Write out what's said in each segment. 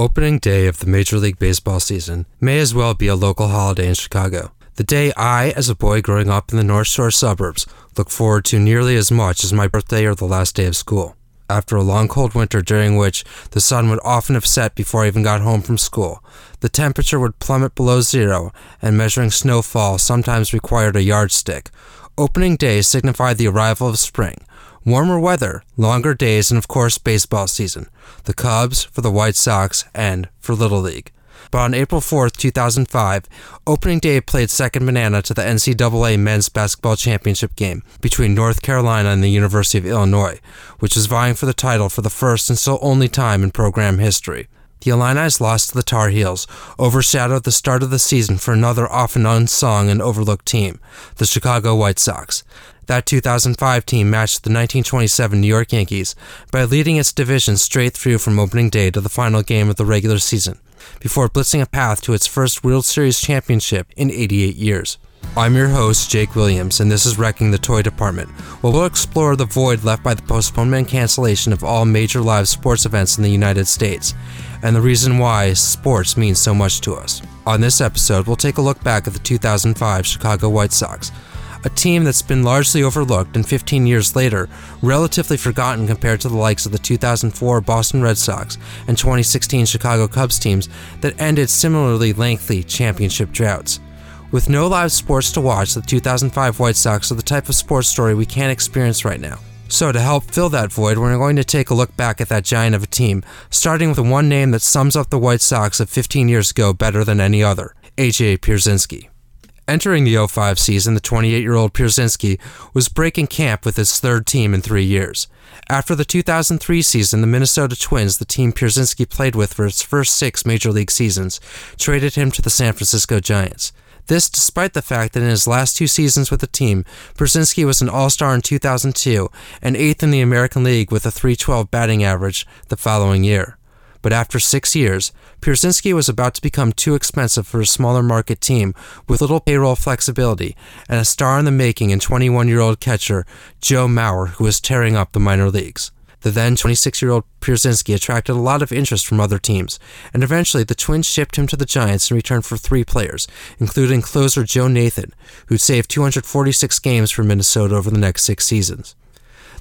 Opening day of the Major League Baseball season may as well be a local holiday in Chicago. The day I, as a boy growing up in the North Shore suburbs, look forward to nearly as much as my birthday or the last day of school. After a long cold winter during which the sun would often have set before I even got home from school, the temperature would plummet below zero, and measuring snowfall sometimes required a yardstick. Opening day signified the arrival of spring, warmer weather, longer days, and of course, baseball season. The Cubs, for the White Sox, and for Little League. But on April 4th, 2005, opening day played second banana to the NCAA men's basketball championship game between North Carolina and the University of Illinois, which was vying for the title for the first and still only time in program history. The Illini's loss to the Tar Heels overshadowed the start of the season for another often unsung and overlooked team, the Chicago White Sox. That 2005 team matched the 1927 New York Yankees by leading its division straight through from opening day to the final game of the regular season, before blitzing a path to its first World Series championship in 88 years. I'm your host, Jake Williams, and this is Wrecking the Toy Department, where we'll explore the void left by the postponement and cancellation of all major live sports events in the United States, and the reason why sports means so much to us. On this episode, we'll take a look back at the 2005 Chicago White Sox, a team that's been largely overlooked and 15 years later, relatively forgotten compared to the likes of the 2004 Boston Red Sox and 2016 Chicago Cubs teams that ended similarly lengthy championship droughts. With no live sports to watch, the 2005 White Sox are the type of sports story we can't experience right now. So, to help fill that void, we're going to take a look back at that giant of a team, starting with the one name that sums up the White Sox of 15 years ago better than any other AJ Pierzynski. Entering the 05 season, the 28 year old Pierzynski was breaking camp with his third team in three years. After the 2003 season, the Minnesota Twins, the team Pierzynski played with for its first six major league seasons, traded him to the San Francisco Giants. This despite the fact that in his last two seasons with the team, Pierzynski was an All Star in 2002 and eighth in the American League with a 312 batting average the following year. But after six years, Pierzynski was about to become too expensive for a smaller market team with little payroll flexibility and a star in the making in 21 year old catcher Joe Mauer, who was tearing up the minor leagues. The then 26 year old Pierzynski attracted a lot of interest from other teams, and eventually the Twins shipped him to the Giants in return for three players, including closer Joe Nathan, who'd saved 246 games for Minnesota over the next six seasons.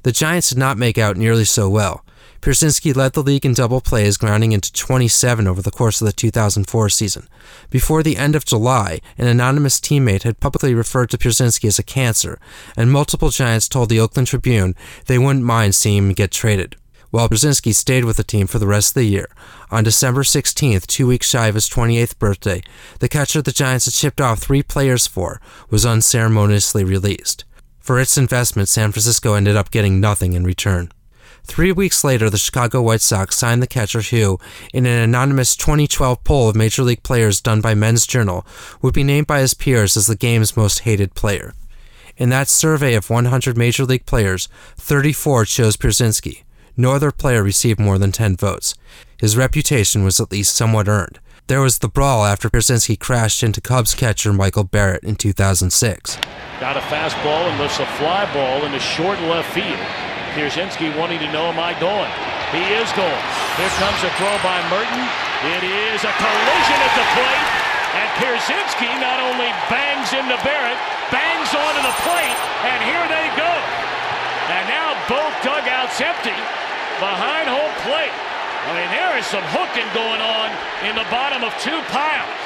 The Giants did not make out nearly so well. Pierzynski led the league in double plays, grounding into 27 over the course of the 2004 season. Before the end of July, an anonymous teammate had publicly referred to Pierzynski as a cancer, and multiple Giants told the Oakland Tribune they wouldn't mind seeing him get traded. While Pierzynski stayed with the team for the rest of the year, on December 16th, two weeks shy of his 28th birthday, the catcher the Giants had shipped off three players for was unceremoniously released. For its investment, San Francisco ended up getting nothing in return. Three weeks later, the Chicago White Sox signed the catcher who, in an anonymous 2012 poll of major league players done by Men's Journal, would be named by his peers as the game's most hated player. In that survey of 100 major league players, 34 chose Pierzynski. No other player received more than 10 votes. His reputation was at least somewhat earned. There was the brawl after Pierzynski crashed into Cubs catcher Michael Barrett in 2006. Got a fastball and lifts a fly ball into short left field. Pierzynski wanting to know, am I going? He is going. Here comes a throw by Murton. It is a collision at the plate. And Pierzynski not only bangs into Barrett, bangs onto the plate, and here they go. And now both dugouts empty behind home plate. I mean, there is some hooking going on in the bottom of two piles.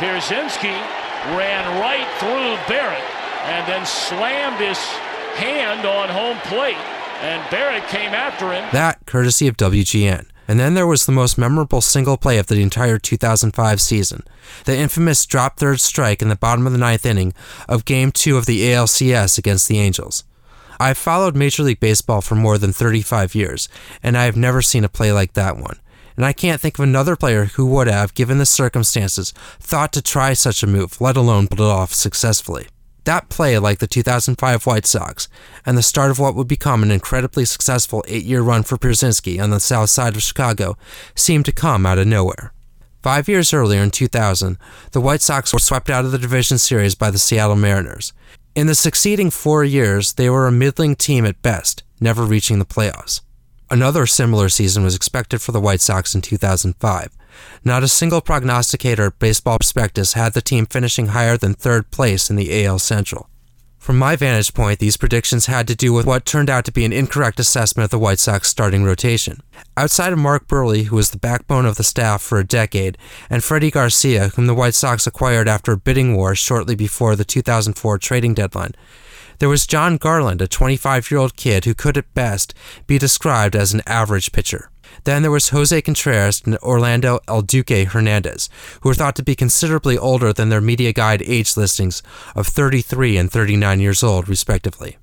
Pierzynski ran right through Barrett and then slammed his hand on home plate and Barrett came after him. That courtesy of WGN. And then there was the most memorable single play of the entire 2005 season the infamous drop third strike in the bottom of the ninth inning of Game 2 of the ALCS against the Angels. I've followed Major League Baseball for more than 35 years, and I have never seen a play like that one. And I can't think of another player who would have, given the circumstances, thought to try such a move, let alone pull it off successfully. That play, like the 2005 White Sox, and the start of what would become an incredibly successful eight year run for Pierzynski on the south side of Chicago, seemed to come out of nowhere. Five years earlier, in 2000, the White Sox were swept out of the division series by the Seattle Mariners. In the succeeding four years, they were a middling team at best, never reaching the playoffs. Another similar season was expected for the White Sox in 2005. Not a single prognosticator at Baseball Prospectus had the team finishing higher than third place in the AL Central. From my vantage point, these predictions had to do with what turned out to be an incorrect assessment of the White Sox starting rotation. Outside of Mark Buehrle, who was the backbone of the staff for a decade, and Freddie Garcia, whom the White Sox acquired after a bidding war shortly before the 2004 trading deadline, there was Jon Garland, a 25 year old kid who could at best be described as an average pitcher. Then there was Jose Contreras and Orlando El Duque Hernandez, who were thought to be considerably older than their media guide age listings of 33 and 39 years old, respectively.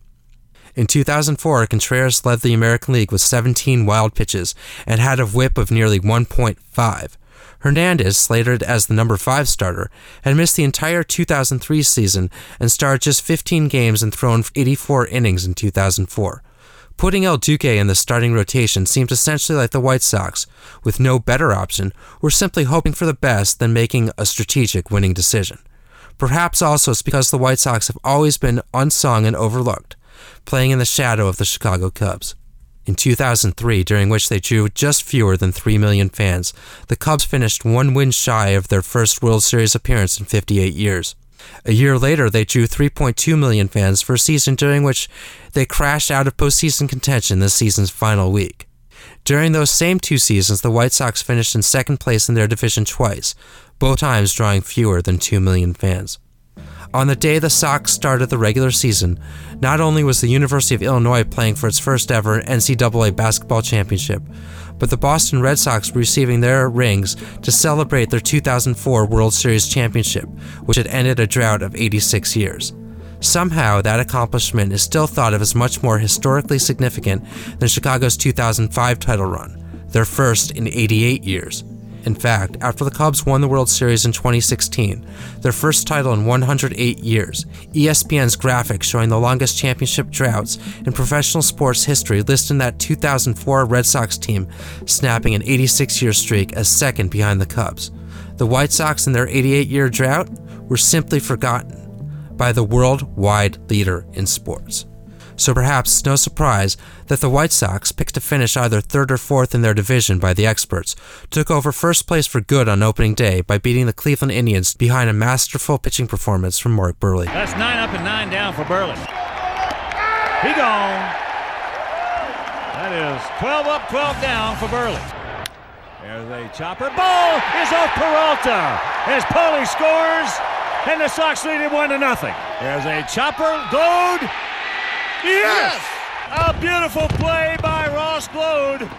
In 2004, Contreras led the American League with 17 wild pitches and had a whip of nearly 1.5. Hernandez, slated as the number 5 starter, had missed the entire 2003 season and started just 15 games and thrown 84 innings in 2004. Putting El Duque in the starting rotation seemed essentially like the White Sox, with no better option, were simply hoping for the best than making a strategic winning decision. Perhaps also it's because the White Sox have always been unsung and overlooked, playing in the shadow of the Chicago Cubs. In 2003, during which they drew just fewer than 3 million fans, the Cubs finished one win shy of their first World Series appearance in 58 years. A year later, they drew 3.2 million fans for a season during which they crashed out of postseason contention this season's final week. During those same two seasons, the White Sox finished in second place in their division twice, both times drawing fewer than 2 million fans. On the day the Sox started the regular season, not only was the University of Illinois playing for its first ever NCAA basketball championship, but the Boston Red Sox receiving their rings to celebrate their 2004 World Series championship, which had ended a drought of 86 years. Somehow, that accomplishment is still thought of as much more historically significant than Chicago's 2005 title run, their first in 88 years. In fact, after the Cubs won the World Series in 2016, their first title in 108 years, ESPN's graphic showing the longest championship droughts in professional sports history listed that 2004 Red Sox team snapping an 86 year streak as second behind the Cubs. The White Sox in their 88 year drought were simply forgotten by the worldwide leader in sports so perhaps no surprise that the White Sox, picked to finish either third or fourth in their division by the experts, took over first place for good on opening day by beating the Cleveland Indians behind a masterful pitching performance from Mark Buehrle. That's nine up and nine down for Buehrle. He gone. That is 12 up, 12 down for Buehrle. There's a chopper. Ball is off Peralta as Paulie scores, and the Sox lead it one to nothing. There's a chopper. Gload Yes! A beautiful play by Ross Gload.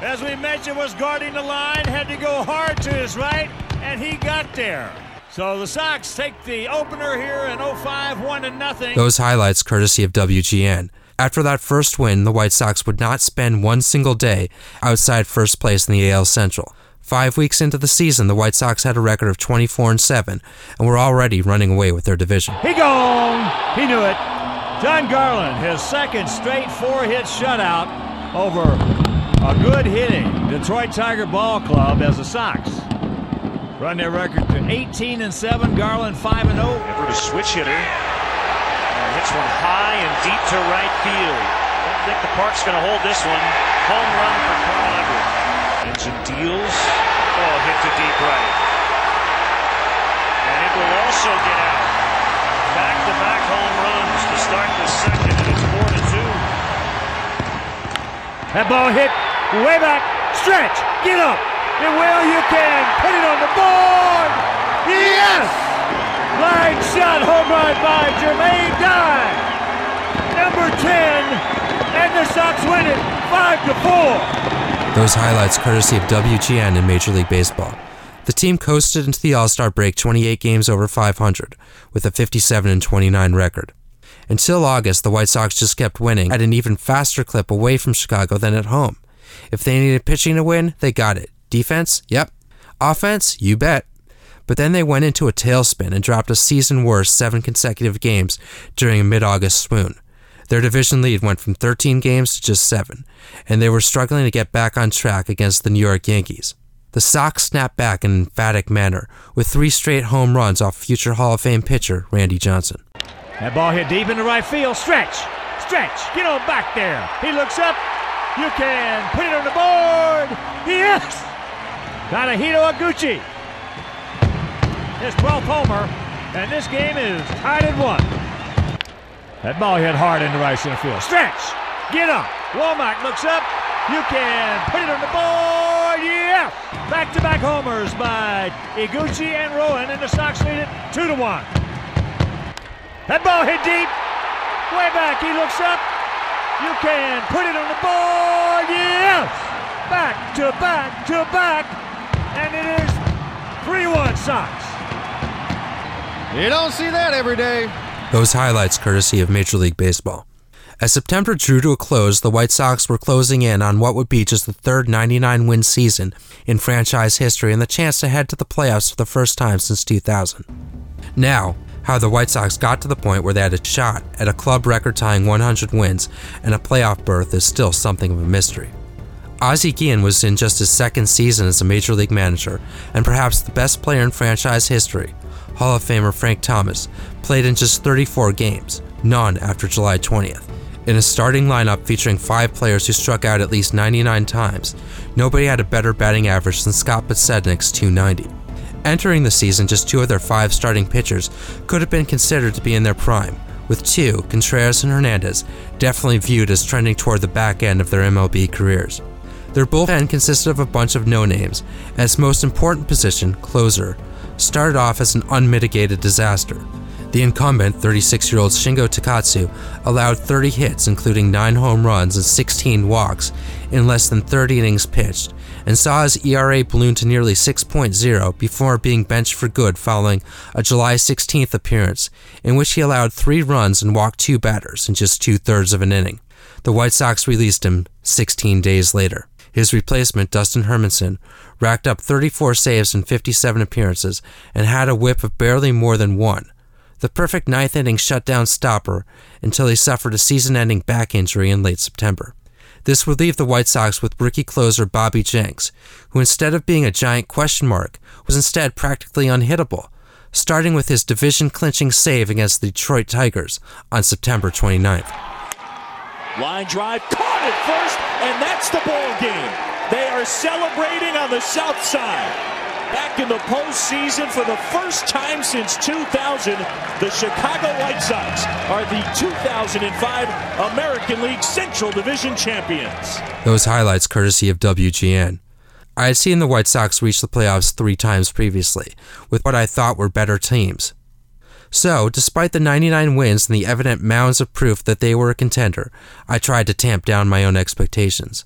As we mentioned, was guarding the line, had to go hard to his right, and he got there. So the Sox take the opener here in 05, 1 to nothing. Those highlights courtesy of WGN. After that first win, the White Sox would not spend one single day outside first place in the AL Central. Five weeks into the season, the White Sox had a record of 24 and 7 and were already running away with their division. He gone. He knew it. Jon Garland, his second straight four-hit shutout over a good hitting Detroit Tiger Ball Club as the Sox run their record to 18 and 7. Garland 5 and 0. Ever a switch hitter. And hits one high and deep to right field. Don't think the park's going to hold this one. Home run for Carl Everett. Engine deals. Oh, hit to deep right. And it will also get start the second, and it's four to two. That ball hit way back. Stretch. Get up. And well, you can put it on the board. Yes! Line shot home run by Jermaine Dye. Number 10. And the Sox win it 5 to 4. Those highlights courtesy of WGN and Major League Baseball. The team coasted into the All Star break 28 games over 500, with a 57 29 record. Until August, the White Sox just kept winning at an even faster clip away from Chicago than at home. If they needed pitching to win, they got it. Defense? Yep. Offense? You bet. But then they went into a tailspin and dropped a season worst seven consecutive games during a mid August swoon. Their division lead went from 13 games to just seven, and they were struggling to get back on track against the New York Yankees. The Sox snapped back in an emphatic manner with three straight home runs off future Hall of Fame pitcher Randy Johnson. That ball hit deep into right field. Stretch, stretch, get on back there. He looks up. You can put it on the board. Yes! Tadahito Iguchi. His 12th homer, and this game is tied at one. That ball hit hard into right center field. Stretch, get up. Womack looks up. You can put it on the board. Yeah! Back-to-back homers by Iguchi and Rowand, and the Sox lead it two to one. That ball hit deep. Way back. He looks up. You can put it on the board. Yes! Back to back to back. And it is 3 1 Sox. You don't see that every day. Those highlights courtesy of Major League Baseball. As September drew to a close, the White Sox were closing in on what would be just the third 99 win season in franchise history and the chance to head to the playoffs for the first time since 2000. Now, how the White Sox got to the point where they had a shot at a club record tying 100 wins and a playoff berth is still something of a mystery. Ozzie Guillen was in just his second season as a major league manager, and perhaps the best player in franchise history, Hall of Famer Frank Thomas, played in just 34 games, none after July 20th. In a starting lineup featuring five players who struck out at least 99 times, nobody had a better batting average than Scott Podsednik's 290. Entering the season, just two of their five starting pitchers could have been considered to be in their prime, with two, Contreras and Hernandez, definitely viewed as trending toward the back end of their MLB careers. Their bullpen consisted of a bunch of no names, and its most important position, closer, started off as an unmitigated disaster. The incumbent, 36 year old Shingo Takatsu, allowed 30 hits, including 9 home runs and 16 walks, in less than 30 innings pitched, and saw his ERA balloon to nearly 6.0 before being benched for good following a July 16th appearance, in which he allowed 3 runs and walked 2 batters in just two thirds of an inning. The White Sox released him 16 days later. His replacement, Dustin Hermanson, racked up 34 saves in 57 appearances and had a whip of barely more than one the perfect ninth inning shutdown stopper until he suffered a season ending back injury in late September. This would leave the White Sox with rookie closer Bobby Jenks, who instead of being a giant question mark, was instead practically unhittable, starting with his division clinching save against the Detroit Tigers on September 29th. Line drive caught at first, and that's the ball game. They are celebrating on the south side. Back in the postseason for the first time since 2000, the Chicago White Sox are the 2005 American League Central Division champions. Those highlights courtesy of WGN. I had seen the White Sox reach the playoffs three times previously, with what I thought were better teams. So, despite the 99 wins and the evident mounds of proof that they were a contender, I tried to tamp down my own expectations.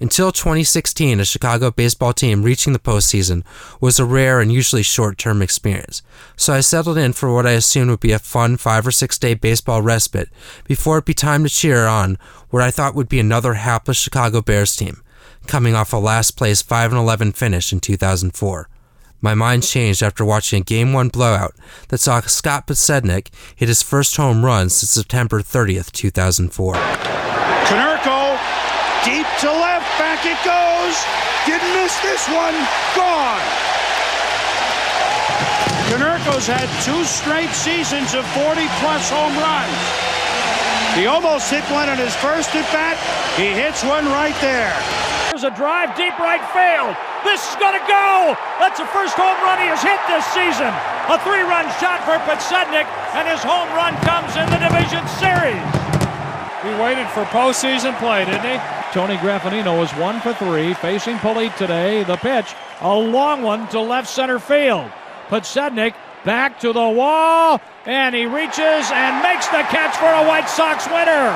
Until 2016, a Chicago baseball team reaching the postseason was a rare and usually short term experience, so I settled in for what I assumed would be a fun five or six day baseball respite before it be time to cheer on what I thought would be another hapless Chicago Bears team, coming off a last place 5 11 finish in 2004. My mind changed after watching a Game 1 blowout that saw Scott Podsednik hit his first home run since September 30th, 2004. Konerko Deep to left, back it goes. Didn't miss this one. Gone. Konerko's had two straight seasons of 40 plus home runs. He almost hit one in his first at bat. He hits one right there. There's a drive deep right field. This is going to go. That's the first home run he has hit this season. A three run shot for Podsednik, and his home run comes in the division series. He waited for postseason play, didn't he? Tony Graffanino was one for three, facing Politte today. The pitch, a long one to left center field. Podsednik back to the wall, and he reaches and makes the catch for a White Sox winner.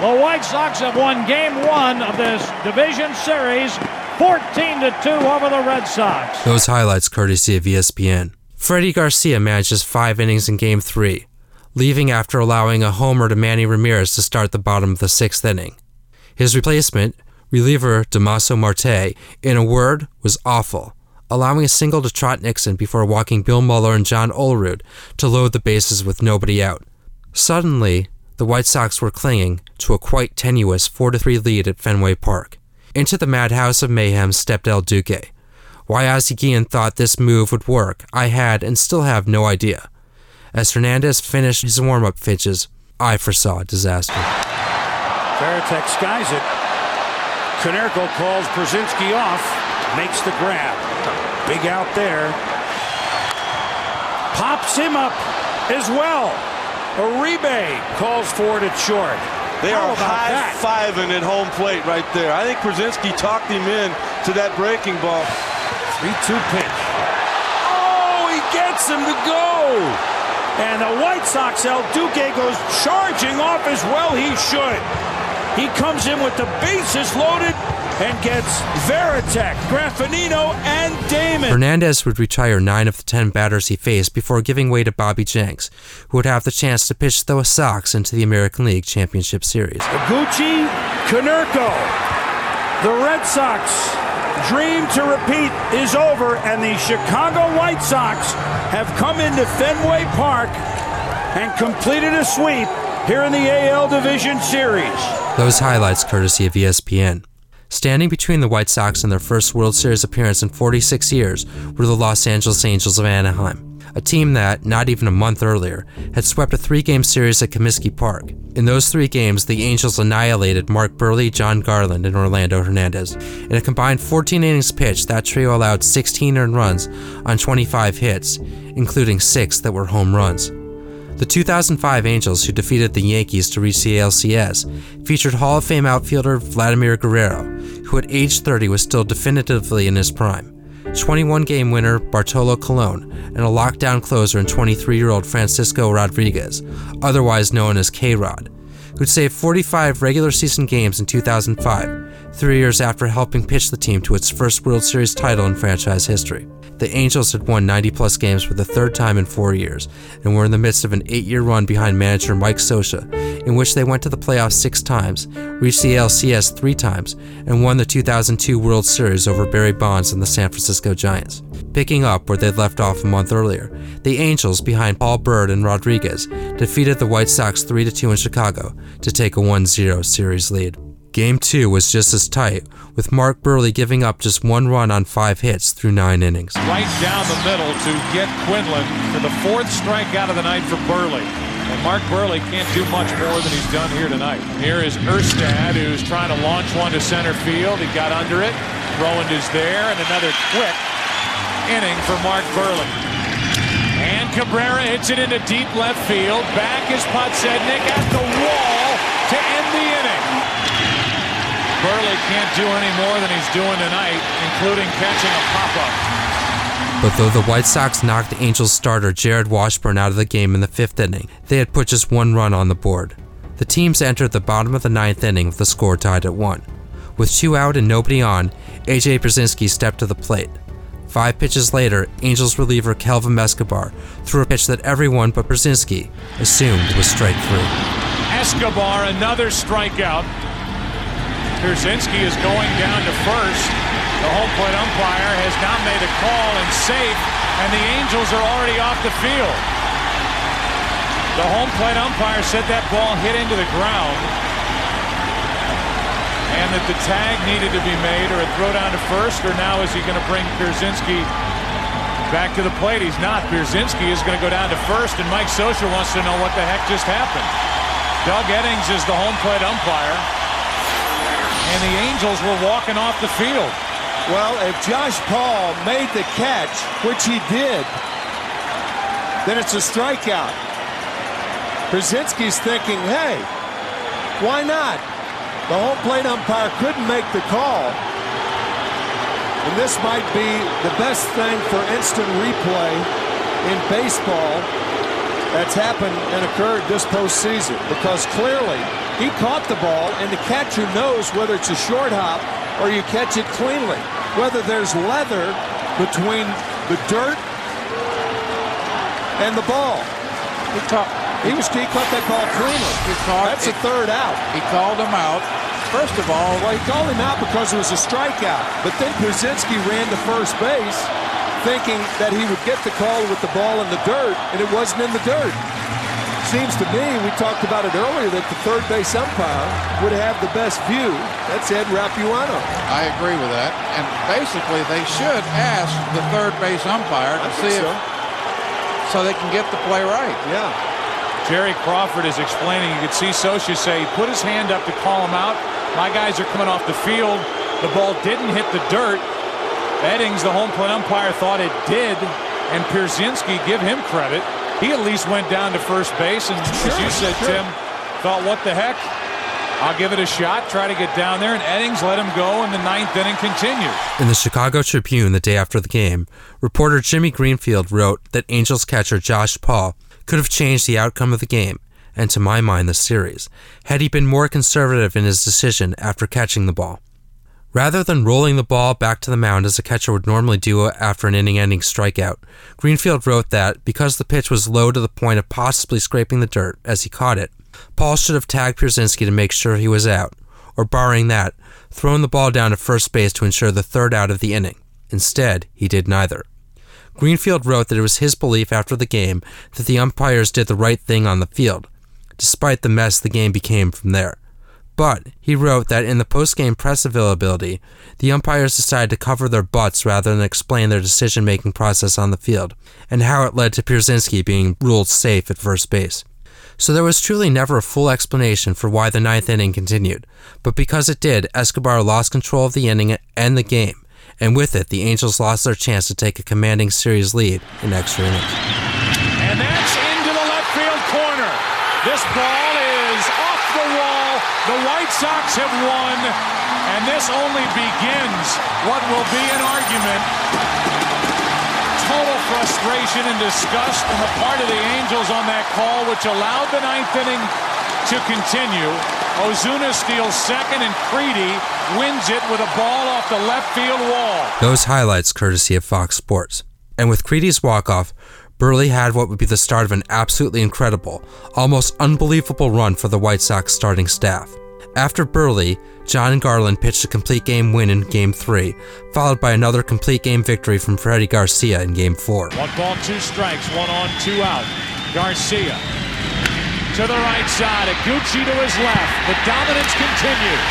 The White Sox have won game one of this division series 14 to 2 over the Red Sox. Those highlights courtesy of ESPN. Freddie Garcia manages five innings in game three, leaving after allowing a homer to Manny Ramirez to start the bottom of the sixth inning. His replacement, reliever Damaso Marte, in a word, was awful, allowing a single to Trot Nixon before walking Bill Mueller and John Olerud to load the bases with nobody out. Suddenly, the White Sox were clinging to a quite tenuous 4 3 lead at Fenway Park. Into the madhouse of mayhem stepped El Duque. Why Ozzie Guillen thought this move would work, I had and still have no idea. As Hernandez finished his warm up pitches, I foresaw disaster. Varitek skies it. Konerko calls Pierzynski off, makes the grab. Big out there. Pops him up as well. Uribe calls for it at short. They How are high-fiving at home plate right there. I think Pierzynski talked him in to that breaking ball. 3-2 pitch. Oh, he gets him to go. And the White Sox, El Duque goes charging off as well he should. He comes in with the bases loaded and gets Varitek, Graffanino, and Damon. Hernandez would retire nine of the ten batters he faced before giving way to Bobby Jenks, who would have the chance to pitch the Sox into the American League Championship Series. Gucci Konerko. The Red Sox dream to repeat is over, and the Chicago White Sox have come into Fenway Park and completed a sweep here in the AL Division Series. Those highlights courtesy of ESPN. Standing between the White Sox and their first World Series appearance in 46 years were the Los Angeles Angels of Anaheim, a team that, not even a month earlier, had swept a three game series at Comiskey Park. In those three games, the Angels annihilated Mark Buehrle, Jon Garland, and Orlando Hernandez. In a combined 14 innings pitched, that trio allowed 16 earned runs on 25 hits, including six that were home runs. The 2005 Angels, who defeated the Yankees to reach the ALCS, featured Hall of Fame outfielder Vladimir Guerrero, who at age 30 was still definitively in his prime. 21 game winner Bartolo Colon, and a lockdown closer in 23 year old Francisco Rodriguez, otherwise known as K Rod, who'd saved 45 regular season games in 2005, three years after helping pitch the team to its first World Series title in franchise history. The Angels had won 90 plus games for the third time in four years and were in the midst of an eight year run behind manager Mike Scioscia, in which they went to the playoffs six times, reached the LCS three times, and won the 2002 World Series over Barry Bonds and the San Francisco Giants. Picking up where they'd left off a month earlier, the Angels, behind Paul Byrd and Rodriguez, defeated the White Sox 3 2 in Chicago to take a 1 0 series lead. Game 2 was just as tight, with Mark Buehrle giving up just one run on five hits through nine innings. Right down the middle to get Quinlan for the fourth strikeout of the night for Buehrle. And Mark Buehrle can't do much more than he's done here tonight. Here is Erstad, who's trying to launch one to center field. He got under it. Rowand is there, and another quick inning for Mark Buehrle. And Cabrera hits it into deep left field. Back is Podsednik at the wall to end the inning. Buehrle can't do any more than he's doing tonight, including catching a pop-up. But though the White Sox knocked the Angels starter Jarrod Washburn out of the game in the fifth inning, they had put just one run on the board. The teams entered the bottom of the ninth inning with the score tied at one. With two out and nobody on, AJ Pierzynski stepped to the plate. Five pitches later, Angels reliever Kelvim Escobar threw a pitch that everyone but Pierzynski assumed was strike three. Escobar, another strikeout. Pierzynski is going down to first. The home plate umpire has now made a call and safe, and the Angels are already off the field. The home plate umpire said that ball hit into the ground and that the tag needed to be made or a throw down to first, or now is he going to bring Pierzynski back to the plate? He's not. Pierzynski is going to go down to first, and Mike Scioscia wants to know what the heck just happened. Doug Eddings is the home plate umpire, and the Angels were walking off the field. Well, if Josh Paul made the catch, which he did, then it's a strikeout. Pierzynski's thinking, hey, why not? The home plate umpire couldn't make the call. And this might be the best thing for instant replay in baseball that's happened and occurred this postseason because clearly he caught the ball and the catcher knows whether it's a short hop or you catch it cleanly. Whether there's leather between the dirt and the ball. He, caught, he was he caught that ball cleanly. That's a third out. He called him out. First of all, well, he called him out because it was a strikeout. But then Pierzynski ran to first base, thinking that he would get the call with the ball in the dirt, and it wasn't in the dirt. Seems to me, we talked about it earlier, that the third base umpire would have the best view. That's Ed Rapuano. I agree with that. And basically, they should ask the third base umpire to see so. if so they can get the play right. Yeah. Jerry Crawford is explaining. You could see Scioscia say he put his hand up to call him out. My guys are coming off the field. The ball didn't hit the dirt. Eddings, the home plate umpire, thought it did, and Pierzynski, give him credit. He at least went down to first base, and sure, as you said, sure. Tim, thought, what the heck? I'll give it a shot, try to get down there, and Eddings let him go, and the ninth inning continued. In the Chicago Tribune the day after the game, reporter Jimmy Greenfield wrote that Angels catcher Josh Paul could have changed the outcome of the game, and to my mind, the series, had he been more conservative in his decision after catching the ball. Rather than rolling the ball back to the mound as a catcher would normally do after an inning ending strikeout, Greenfield wrote that because the pitch was low to the point of possibly scraping the dirt as he caught it, Paul should have tagged Pierzynski to make sure he was out, or barring that, thrown the ball down to first base to ensure the third out of the inning. Instead, he did neither. Greenfield wrote that it was his belief after the game that the umpires did the right thing on the field, despite the mess the game became from there. But he wrote that in the post-game press availability, the umpires decided to cover their butts rather than explain their decision-making process on the field, and how it led to Pierzynski being ruled safe at first base. So there was truly never a full explanation for why the ninth inning continued, but because it did, Escobar lost control of the inning and the game, and with it, the Angels lost their chance to take a commanding series lead in extra innings. And that's into the left field corner. This ball is off the wall. The White Sox have won, and this only begins what will be an argument total frustration and disgust on the part of the Angels on that call, which allowed the ninth inning to continue. Ozuna steals second, and Crede wins it with a ball off the left field wall. Those highlights courtesy of Fox Sports. And with Crede's walk-off, Buehrle had what would be the start of an absolutely incredible, almost unbelievable run for the White Sox starting staff. After Buehrle, Jon Garland pitched a complete game win in Game 3, followed by another complete game victory from Freddie Garcia in Game 4. One ball, two strikes, one on, two out. Garcia to the right side, Gucci to his left. The dominance continues.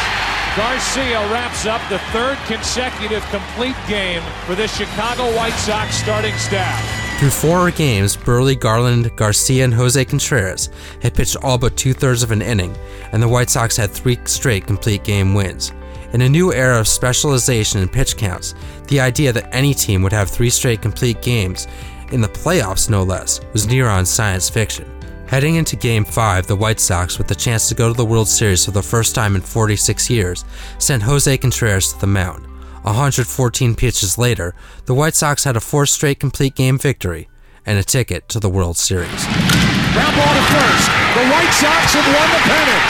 Garcia wraps up the third consecutive complete game for the Chicago White Sox starting staff. Through four games, Buehrle, Garland, Garcia, and Jose Contreras had pitched all but two thirds of an inning, and the White Sox had three straight complete game wins. In a new era of specialization and pitch counts, the idea that any team would have three straight complete games, in the playoffs no less, was near on science fiction. Heading into Game 5, the White Sox, with the chance to go to the World Series for the first time in 46 years, sent Jose Contreras to the mound. 114 pitches later, the White Sox had a fourth straight complete game victory and a ticket to the World Series. Ground ball to first. The White Sox have won the pennant.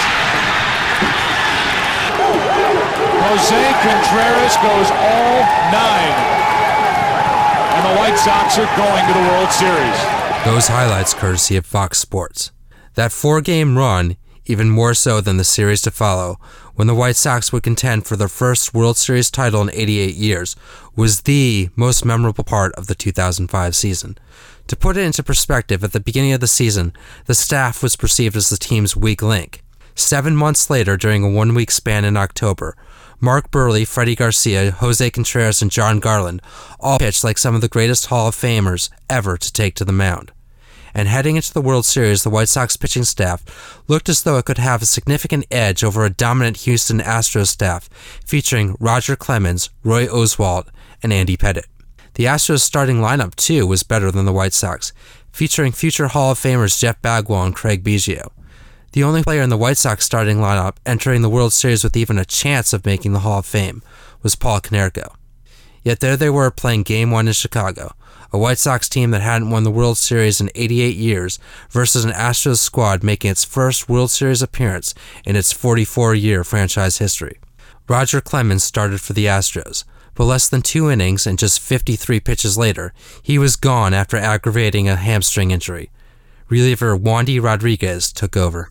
Jose Contreras goes all nine. And the White Sox are going to the World Series. Those highlights courtesy of Fox Sports. That four game run, even more so than the series to follow, when the White Sox would contend for their first World Series title in 88 years, was the most memorable part of the 2005 season. To put it into perspective, at the beginning of the season, the staff was perceived as the team's weak link. Seven months later, during a one week span in October, Mark Buehrle, Freddie Garcia, Jose Contreras, and Jon Garland all pitched like some of the greatest Hall of Famers ever to take to the mound and heading into the World Series, the White Sox pitching staff looked as though it could have a significant edge over a dominant Houston Astros staff featuring Roger Clemens, Roy Oswalt, and Andy Pettitte. The Astros starting lineup, too, was better than the White Sox, featuring future Hall of Famers Jeff Bagwell and Craig Biggio. The only player in the White Sox starting lineup entering the World Series with even a chance of making the Hall of Fame was Paul Konerko. Yet there they were playing Game 1 in Chicago, a White Sox team that hadn't won the World Series in 88 years, versus an Astros squad making its first World Series appearance in its 44 year franchise history. Roger Clemens started for the Astros, but less than two innings and just 53 pitches later, he was gone after aggravating a hamstring injury. Reliever Wandy Rodriguez took over.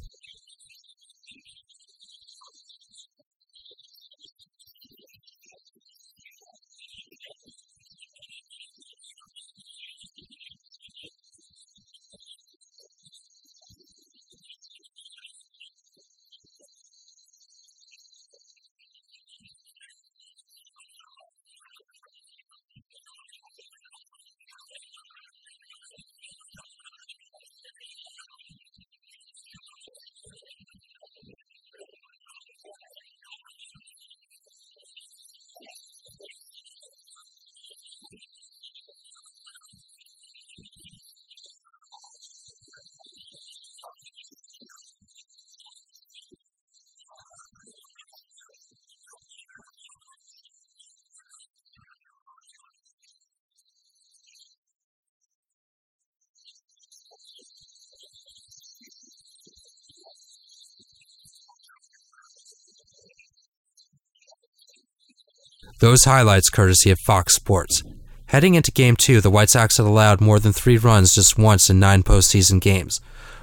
Those highlights courtesy of Fox Sports. Heading into Game 2, the White Sox had allowed more than three runs just once in nine postseason games.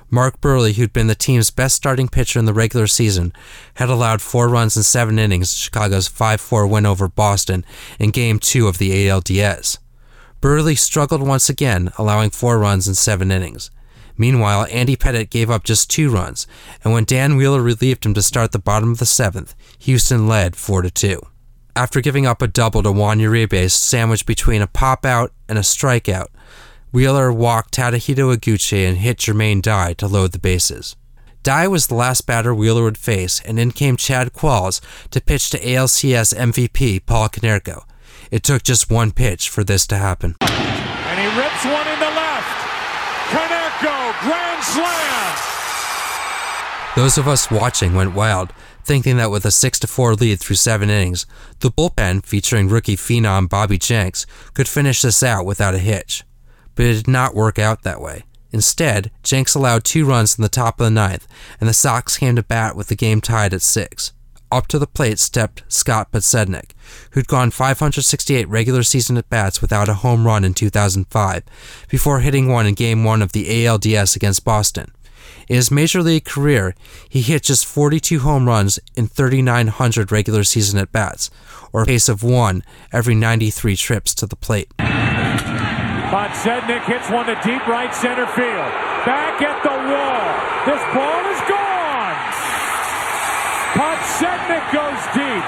Mark Buehrle, who'd been the team's best starting pitcher in the regular season, had allowed four runs in seven innings in Chicago's 5 4 win over Boston in Game 2 of the ALDS. Buehrle struggled once again, allowing four runs in seven innings. Meanwhile, Andy Pettitte gave up just two runs, and when Dan Wheeler relieved him to start the bottom of the seventh, Houston led 4 2. After giving up a double to Juan Uribe sandwiched between a pop out and a strikeout, Wheeler walked Tadahito Iguchi and hit Jermaine Dye to load the bases. Dye was the last batter Wheeler would face, and in came Chad Qualls to pitch to ALCS MVP Paul Konerko. It took just one pitch for this to happen. And he rips one into left. Konerko, grand slam! Those of us watching went wild, thinking that with a 6 4 lead through seven innings, the bullpen, featuring rookie phenom Bobby Jenks, could finish this out without a hitch but it did not work out that way. Instead, Jenks allowed two runs in the top of the ninth, and the Sox came to bat with the game tied at six. Up to the plate stepped Scott Podsednik, who'd gone 568 regular season at bats without a home run in 2005, before hitting one in Game 1 of the ALDS against Boston. In his major league career, he hit just 42 home runs in 3,900 regular season at bats, or a pace of one every 93 trips to the plate. Podsednik hits one to deep right center field. Back at the wall. This ball is gone. Podsednik goes deep.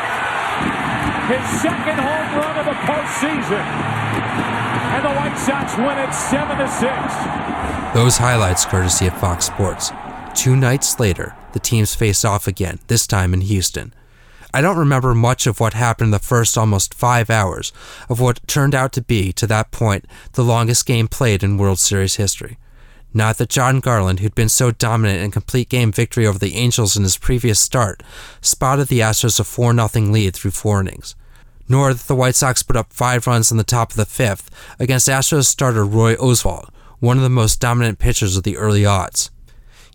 His second home run of the postseason. And the White Sox win it 7 to 6. Those highlights courtesy of Fox Sports. Two nights later, the teams face off again, this time in Houston. I don't remember much of what happened in the first almost five hours of what turned out to be, to that point, the longest game played in World Series history. Not that Jon Garland, who'd been so dominant in complete game victory over the Angels in his previous start, spotted the Astros a 4 0 lead through four innings. Nor that the White Sox put up five runs in the top of the fifth against Astros starter Roy Oswalt, one of the most dominant pitchers of the early odds.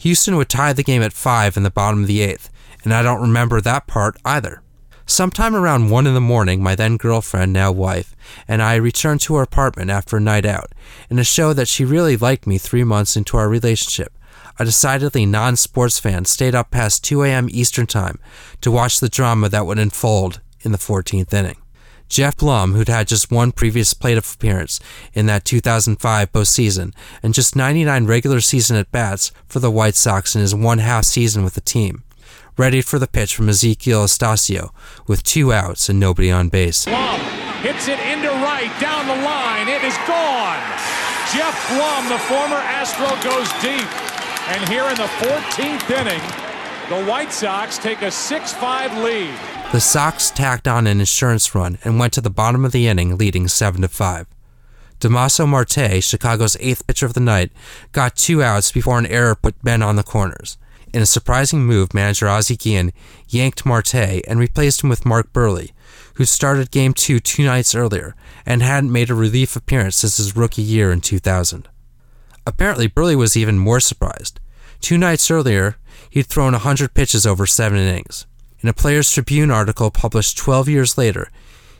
Houston would tie the game at five in the bottom of the eighth, and I don't remember that part either. Sometime around one in the morning, my then girlfriend, now wife, and I returned to her apartment after a night out, and to show that she really liked me three months into our relationship, a decidedly non sports fan stayed up past 2 a.m. Eastern Time to watch the drama that would unfold in the 14th inning. Geoff Blum, who'd had just one previous playoff appearance in that 2005 postseason and just 99 regular season at bats for the White Sox in his one half season with the team, ready for the pitch from Ezequiel Astacio with two outs and nobody on base. Blum hits it into right, down the line. It is gone. Geoff Blum, the former Astro, goes deep. And here in the 14th inning, the White Sox take a 6 5 lead. The Sox tacked on an insurance run and went to the bottom of the inning, leading 7 to 5. Damaso Marte, Chicago's eighth pitcher of the night, got two outs before an error put Ben on the corners. In a surprising move, manager Ozzie Guillen yanked Marte and replaced him with Mark Buehrle, who started Game 2 two nights earlier and hadn't made a relief appearance since his rookie year in 2000. Apparently, Buehrle was even more surprised. Two nights earlier, he'd thrown 100 pitches over seven innings. In a Players Tribune article published 12 years later,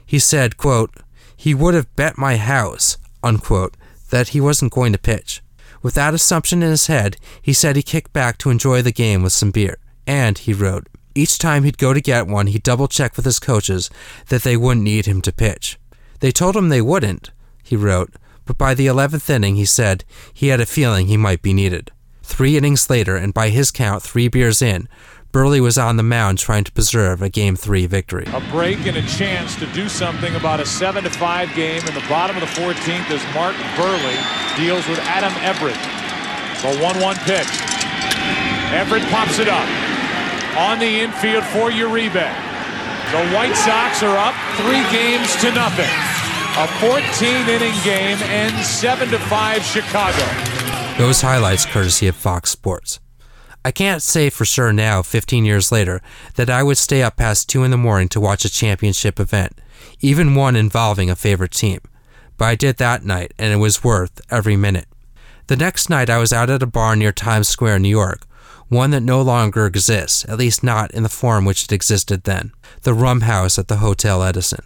he said, quote, he would have bet my house, unquote, that he wasn't going to pitch. With that assumption in his head, he said he kicked back to enjoy the game with some beer. And, he wrote, each time he'd go to get one, he'd double check with his coaches that they wouldn't need him to pitch. They told him they wouldn't, he wrote, but by the 11th inning, he said he had a feeling he might be needed. Three innings later, and by his count, three beers in, Buehrle was on the mound trying to preserve a Game 3 victory. A break and a chance to do something about a 7 to 5 game in the bottom of the 14th as Mark Buehrle deals with Adam Everett. The 1 1 pitch. Everett pops it up. On the infield for Uribe. The White Sox are up three games to nothing. A 14 inning game ends 7 to 5 Chicago. Those highlights courtesy of Fox Sports. I can't say for sure now, 15 years later, that I would stay up past 2 in the morning to watch a championship event, even one involving a favorite team. But I did that night, and it was worth every minute. The next night, I was out at a bar near Times Square, New York, one that no longer exists, at least not in the form which it existed then the Rum House at the Hotel Edison.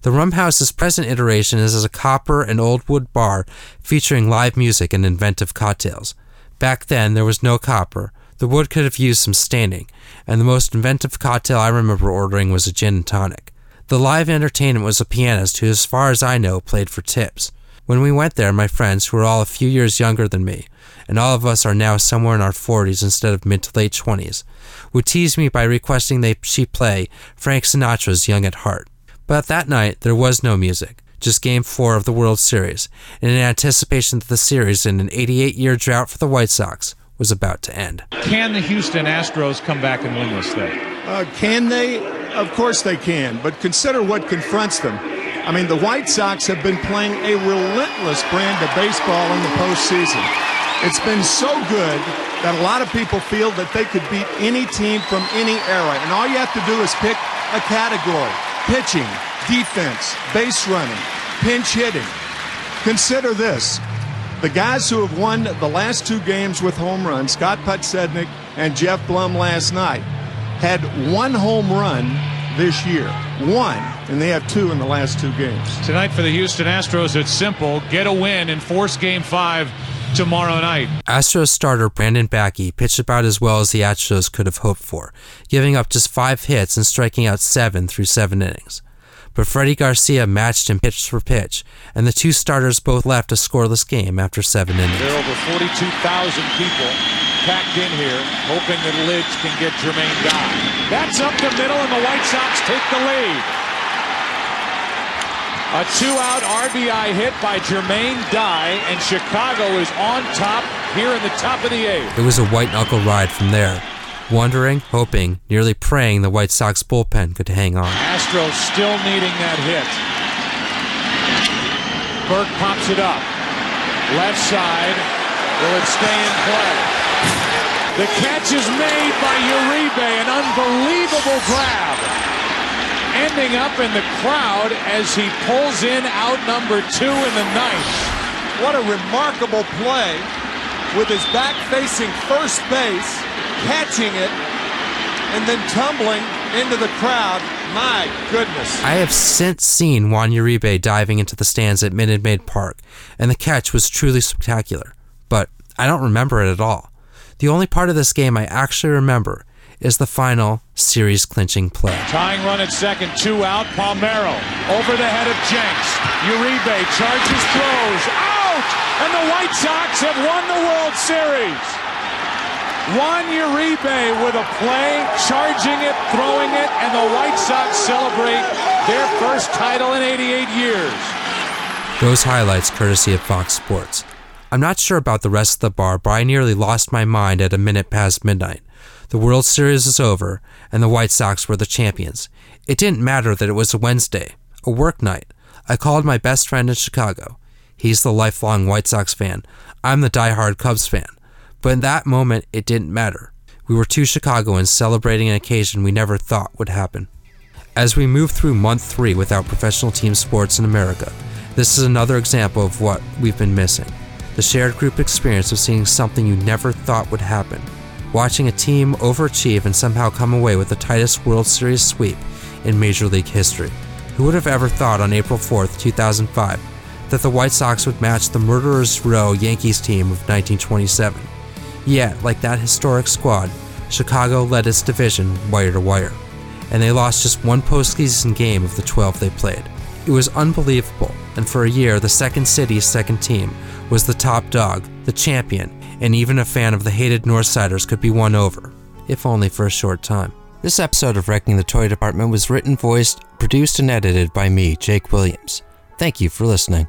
The Rum House's present iteration is as a copper and old wood bar featuring live music and inventive cocktails. Back then, there was no copper. The wood could have used some staining, and the most inventive cocktail I remember ordering was a gin and tonic. The live entertainment was a pianist who, as far as I know, played for tips. When we went there, my friends, who were all a few years younger than me, and all of us are now somewhere in our 40s instead of mid to late 20s, would tease me by requesting they she play Frank Sinatra's Young at Heart. But that night, there was no music, just Game 4 of the World Series, and in anticipation that the series, in an 88 year drought for the White Sox, was about to end. Can the Houston Astros come back and win this thing? Uh, can they? Of course they can, but consider what confronts them. I mean, the White Sox have been playing a relentless brand of baseball in the postseason. It's been so good that a lot of people feel that they could beat any team from any era. And all you have to do is pick a category pitching, defense, base running, pinch hitting. Consider this the guys who have won the last two games with home runs, Scott Podsednik and Geoff Blum last night, had one home run this year. One, and they have two in the last two games. Tonight for the Houston Astros, it's simple get a win and force game five tomorrow night. Astros starter Brandon Backe pitched about as well as the Astros could have hoped for, giving up just five hits and striking out seven through seven innings. But Freddy Garcia matched him pitch for pitch, and the two starters both left a scoreless game after seven innings. There are over 42,000 people packed in here, hoping that Lidge can get Jermaine Dye. That's up the middle, and the White Sox take the lead. A two-out RBI hit by Jermaine Dye, and Chicago is on top here in the top of the eighth. It was a white knuckle ride from there, wondering, hoping, nearly praying the White Sox bullpen could hang on. Astros still needing that hit. Burke pops it up. Left side. Will it stay in play? The catch is made by Uribe. An unbelievable grab. Ending up in the crowd as he pulls in out number two in the ninth. What a remarkable play with his back facing first base, catching it, and then tumbling into the crowd. My goodness. I have since seen Juan Uribe diving into the stands at Minute Maid Park, and the catch was truly spectacular, but I don't remember it at all. The only part of this game I actually remember is the final series clinching play. Tying run at second, two out. Palmeiro over the head of Jenks. Uribe charges, throws, out! And the White Sox have won the World Series. Juan Uribe with a play, charging it, throwing it, and the White Sox celebrate their first title in 88 years. Those highlights courtesy of Fox Sports. I'm not sure about the rest of the bar, but I nearly lost my mind at a minute past midnight. The World Series is over, and the White Sox were the champions. It didn't matter that it was a Wednesday, a work night. I called my best friend in Chicago. He's the lifelong White Sox fan. I'm the die-hard Cubs fan. But in that moment, it didn't matter. We were two Chicagoans celebrating an occasion we never thought would happen. As we move through month three without professional team sports in America, this is another example of what we've been missing the shared group experience of seeing something you never thought would happen watching a team overachieve and somehow come away with the tightest World Series sweep in Major League history. Who would have ever thought on April 4th, 2005, that the White Sox would match the Murderers Row Yankees team of 1927? Yet, like that historic squad, Chicago led its division wire to wire, and they lost just one postseason game of the 12 they played. It was unbelievable, and for a year, the second city's second team was the top dog, the champion, and even a fan of the hated Northsiders could be won over, if only for a short time. This episode of Wrecking the Toy Department was written, voiced, produced, and edited by me, Jake Williams. Thank you for listening.